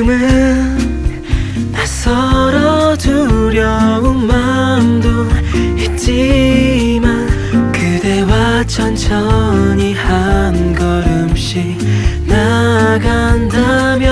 지금은 낯설어 두려운 마음도 있지만 그대와 천천히 한 걸음씩 나간다면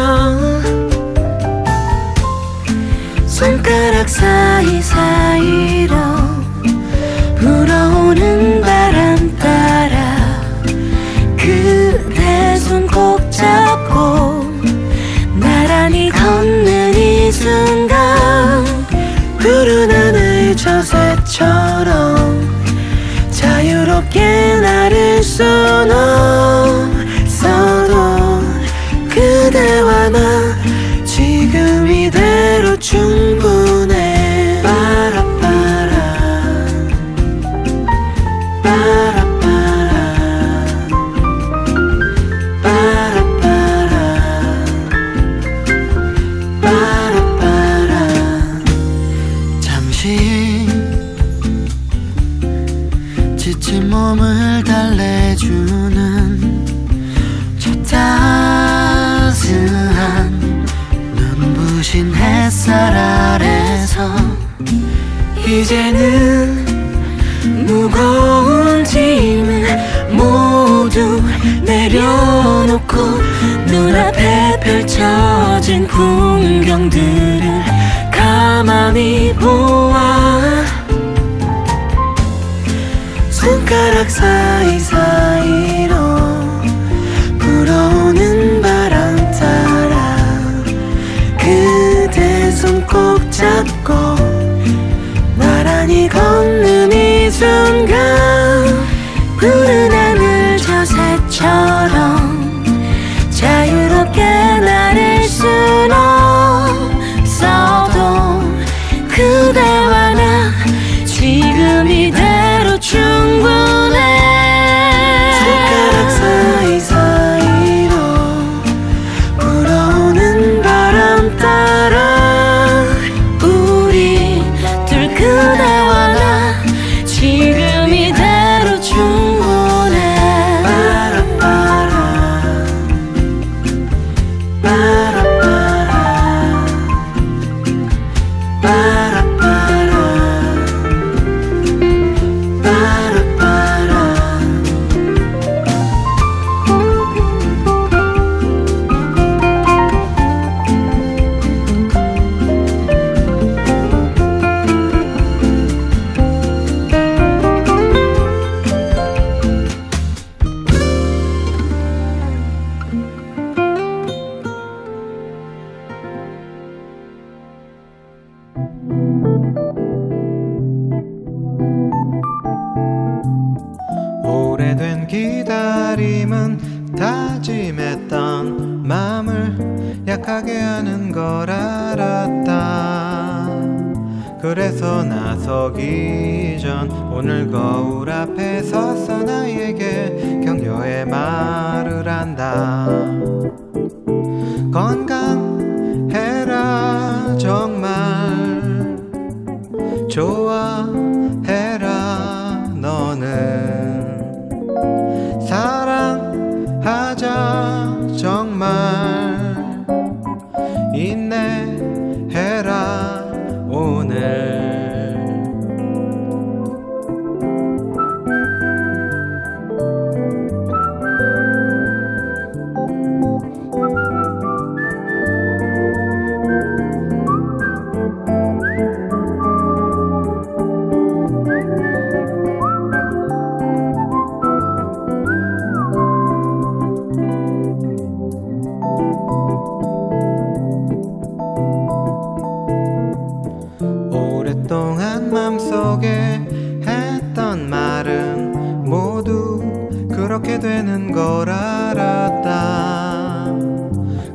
있는 걸 알았다.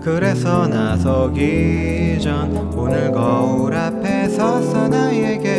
그래서 나서기 전 오늘 거울 앞에 서서 나에게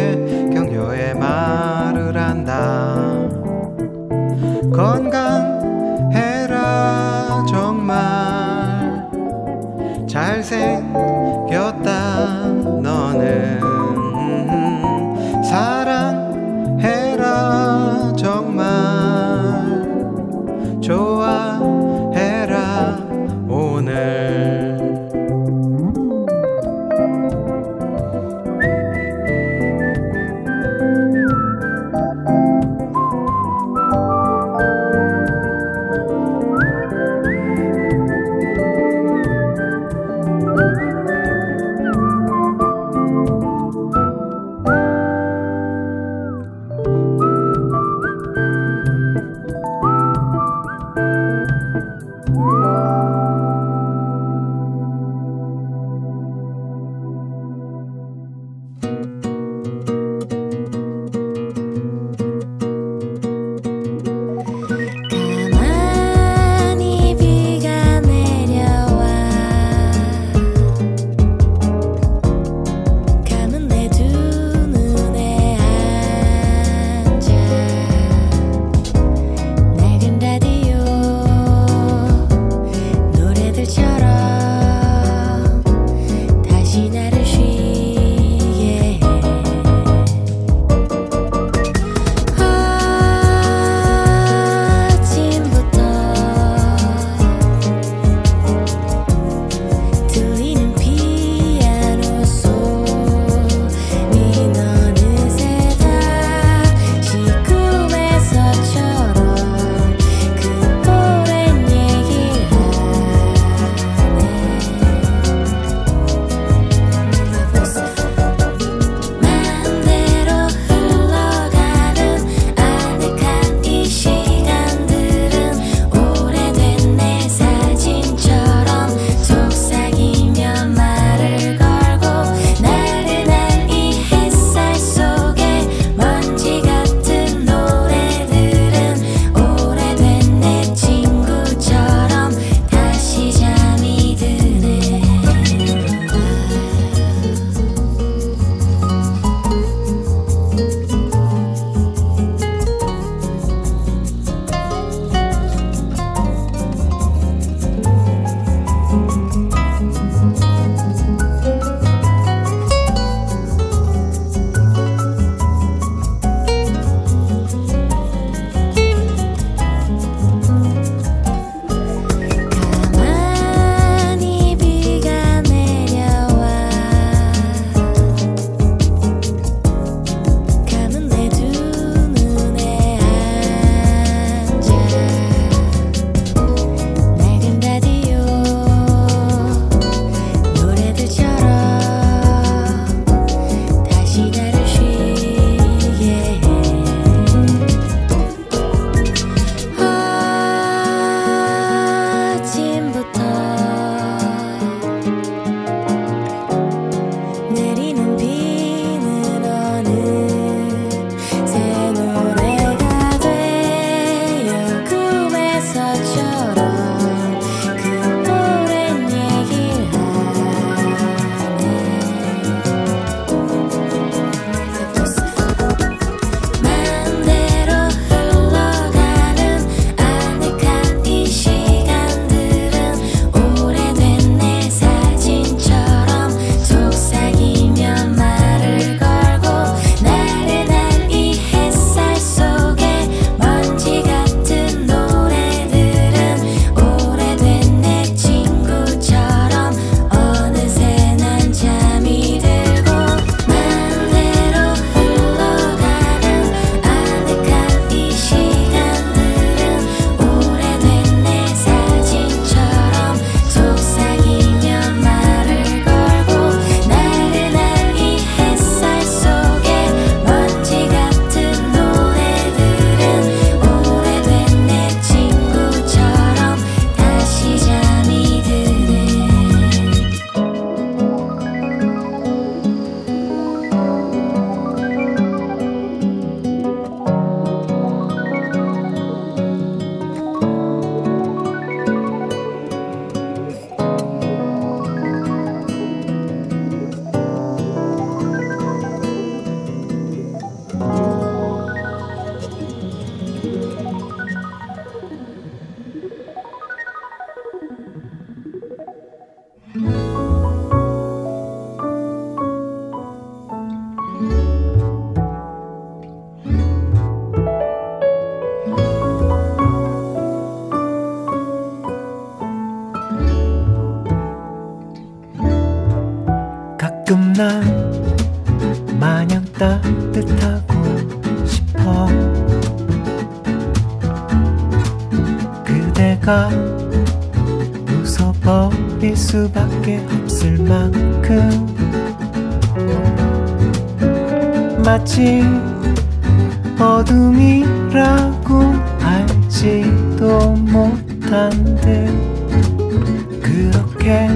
그렇게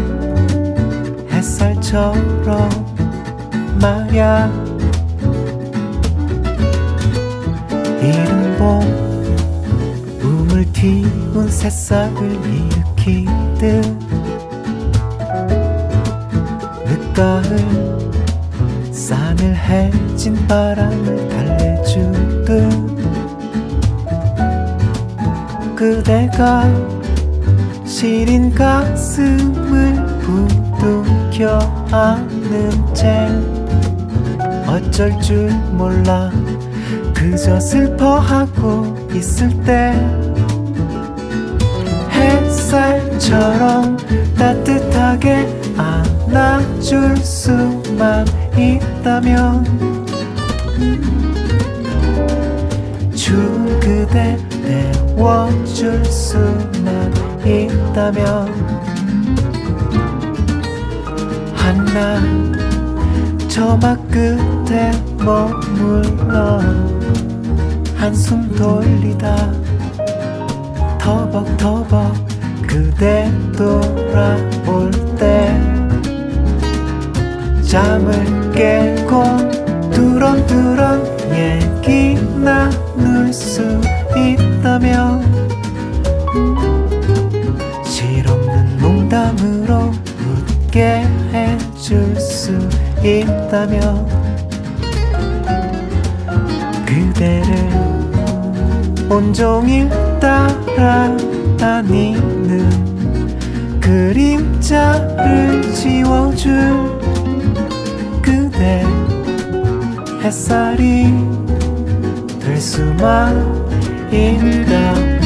햇살처럼 말야. 이른 봄 우물 튀운 새싹을 일으키듯 늦가을 싸늘해진 바람을 달래주듯 그대가 시린 가슴을 부둥켜 안는 채 어쩔 줄 몰라. 그저 슬퍼하고 있을 때 햇살처럼 따뜻하게 안아줄 수만 있다면 추운 그대 데워줄 수만 있다면 한낮 저막 끝에 머물러 한숨 돌리다 터벅터벅 그대 돌아올 때 잠을 깨고 두런두런 얘기 나눌 수 있다면 농담으로 웃게 해줄 수 있다면 그대를 온종일 따라다니는 그림자를 지워줄 그대 햇살이 될 수만 있다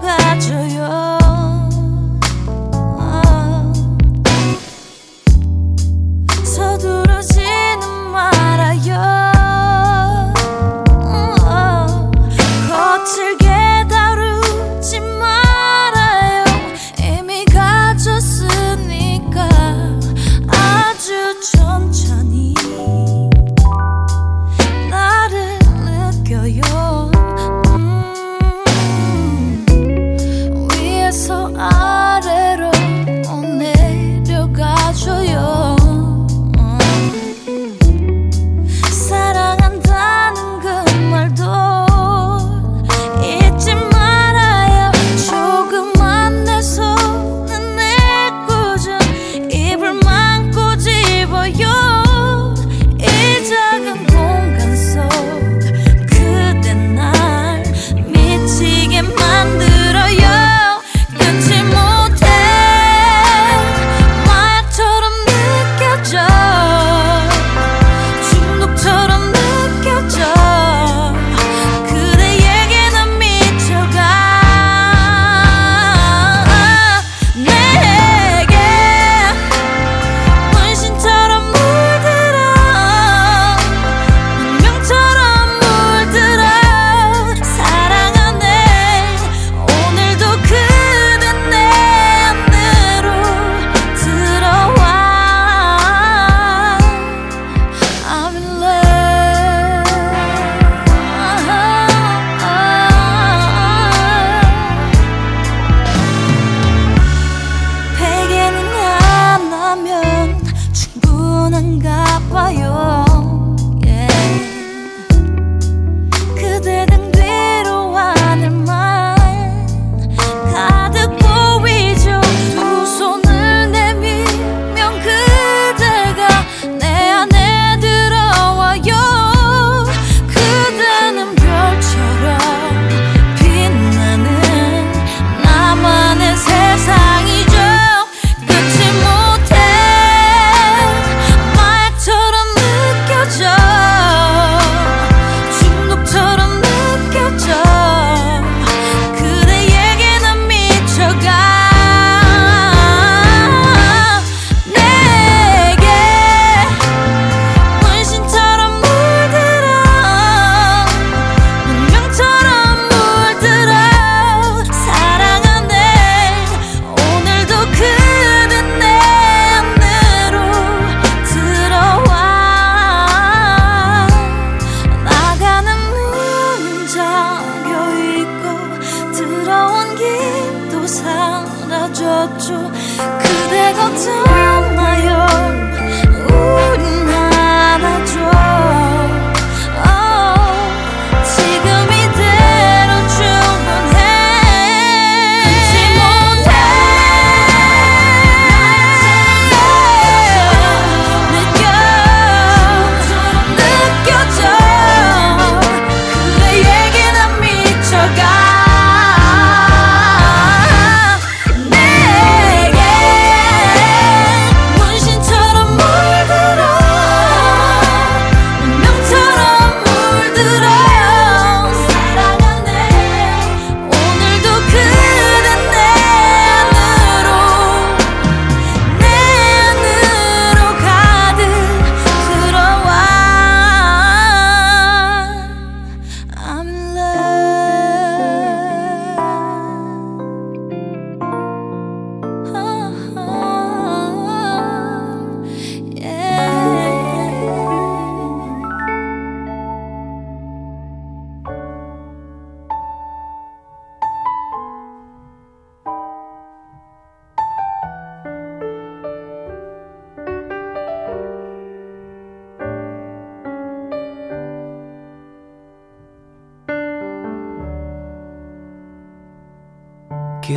가져요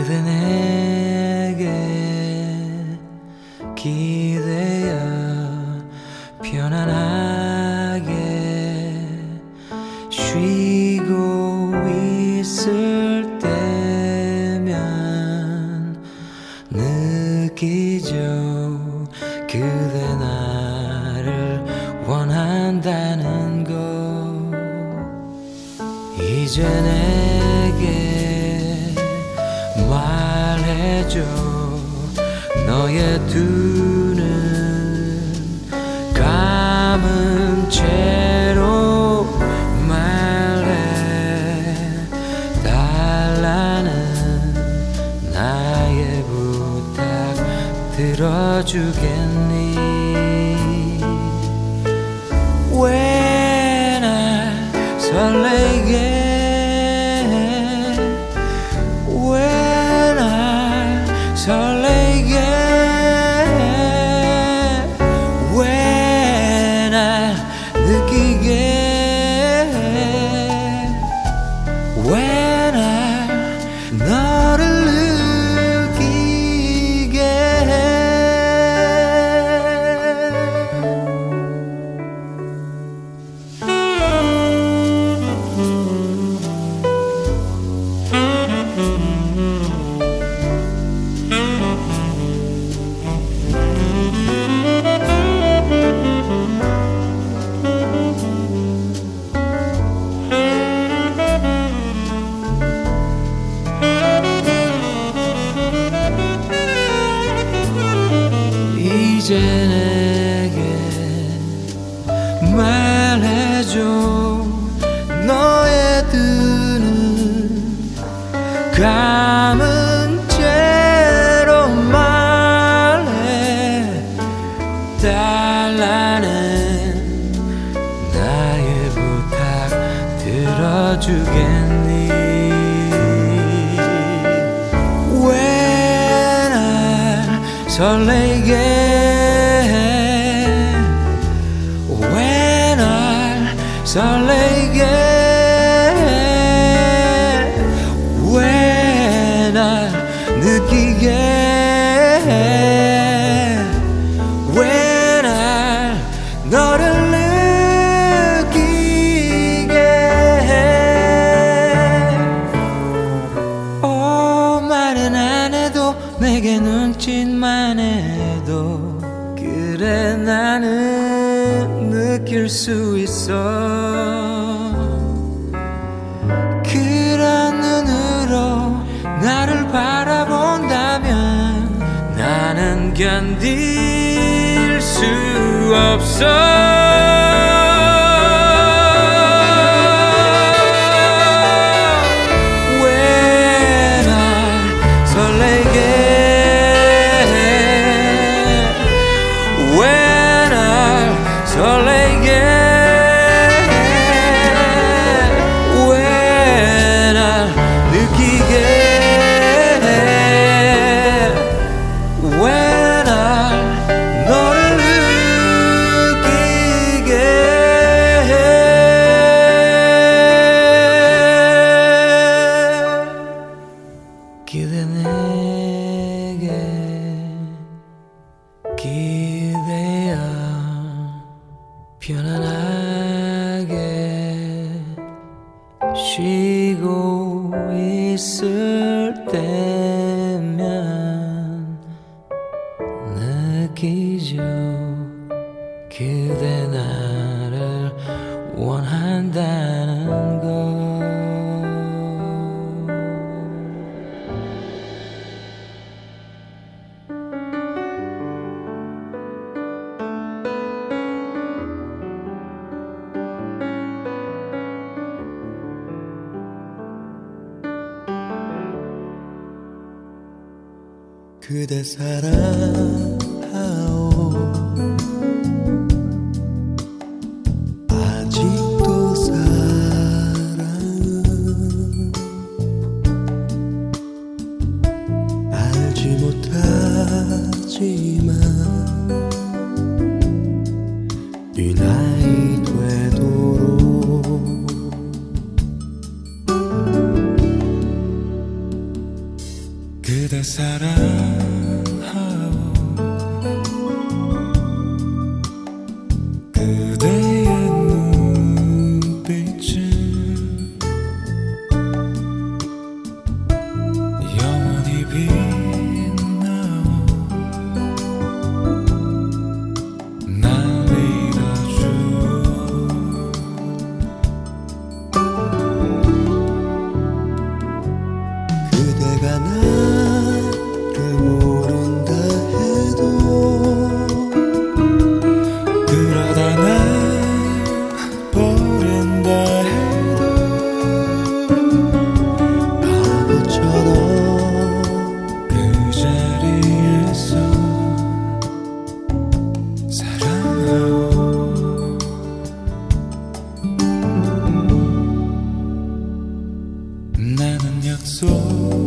그대 이 sun. 편안하게 쉬 so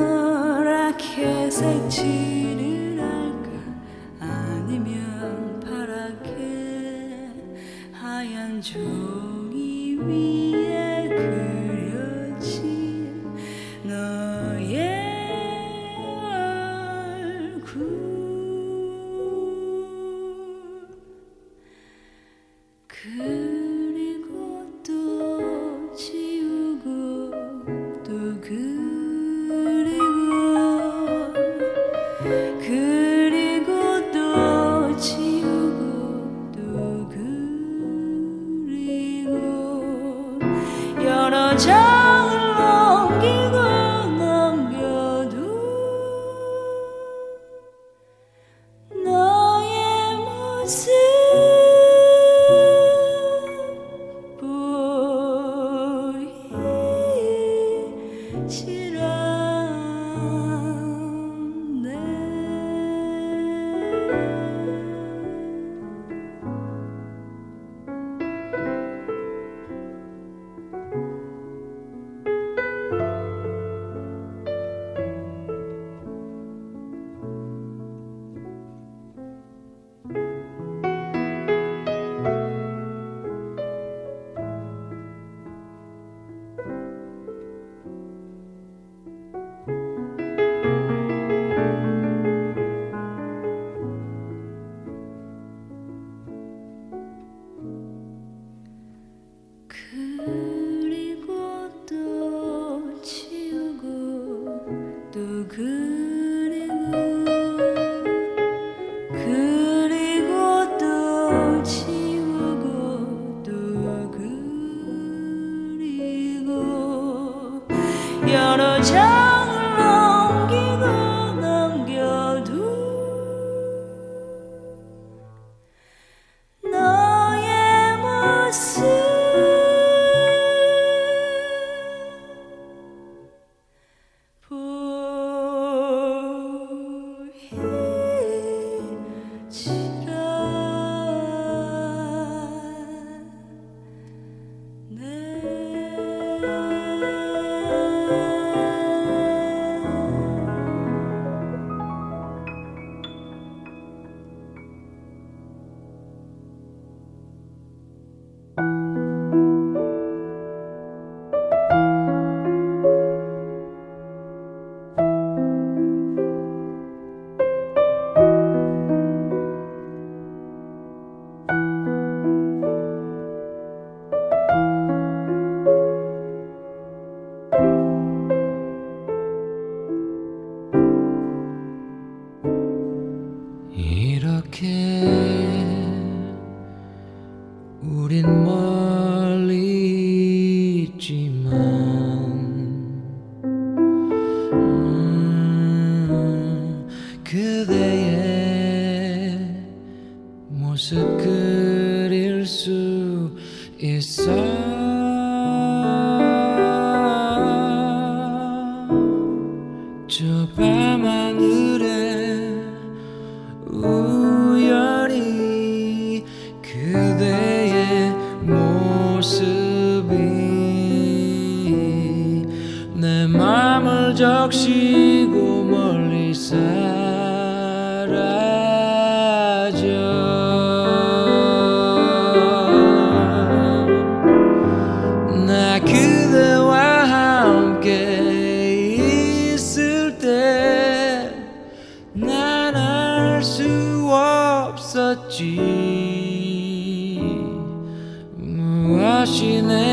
노랗게 색칠 she never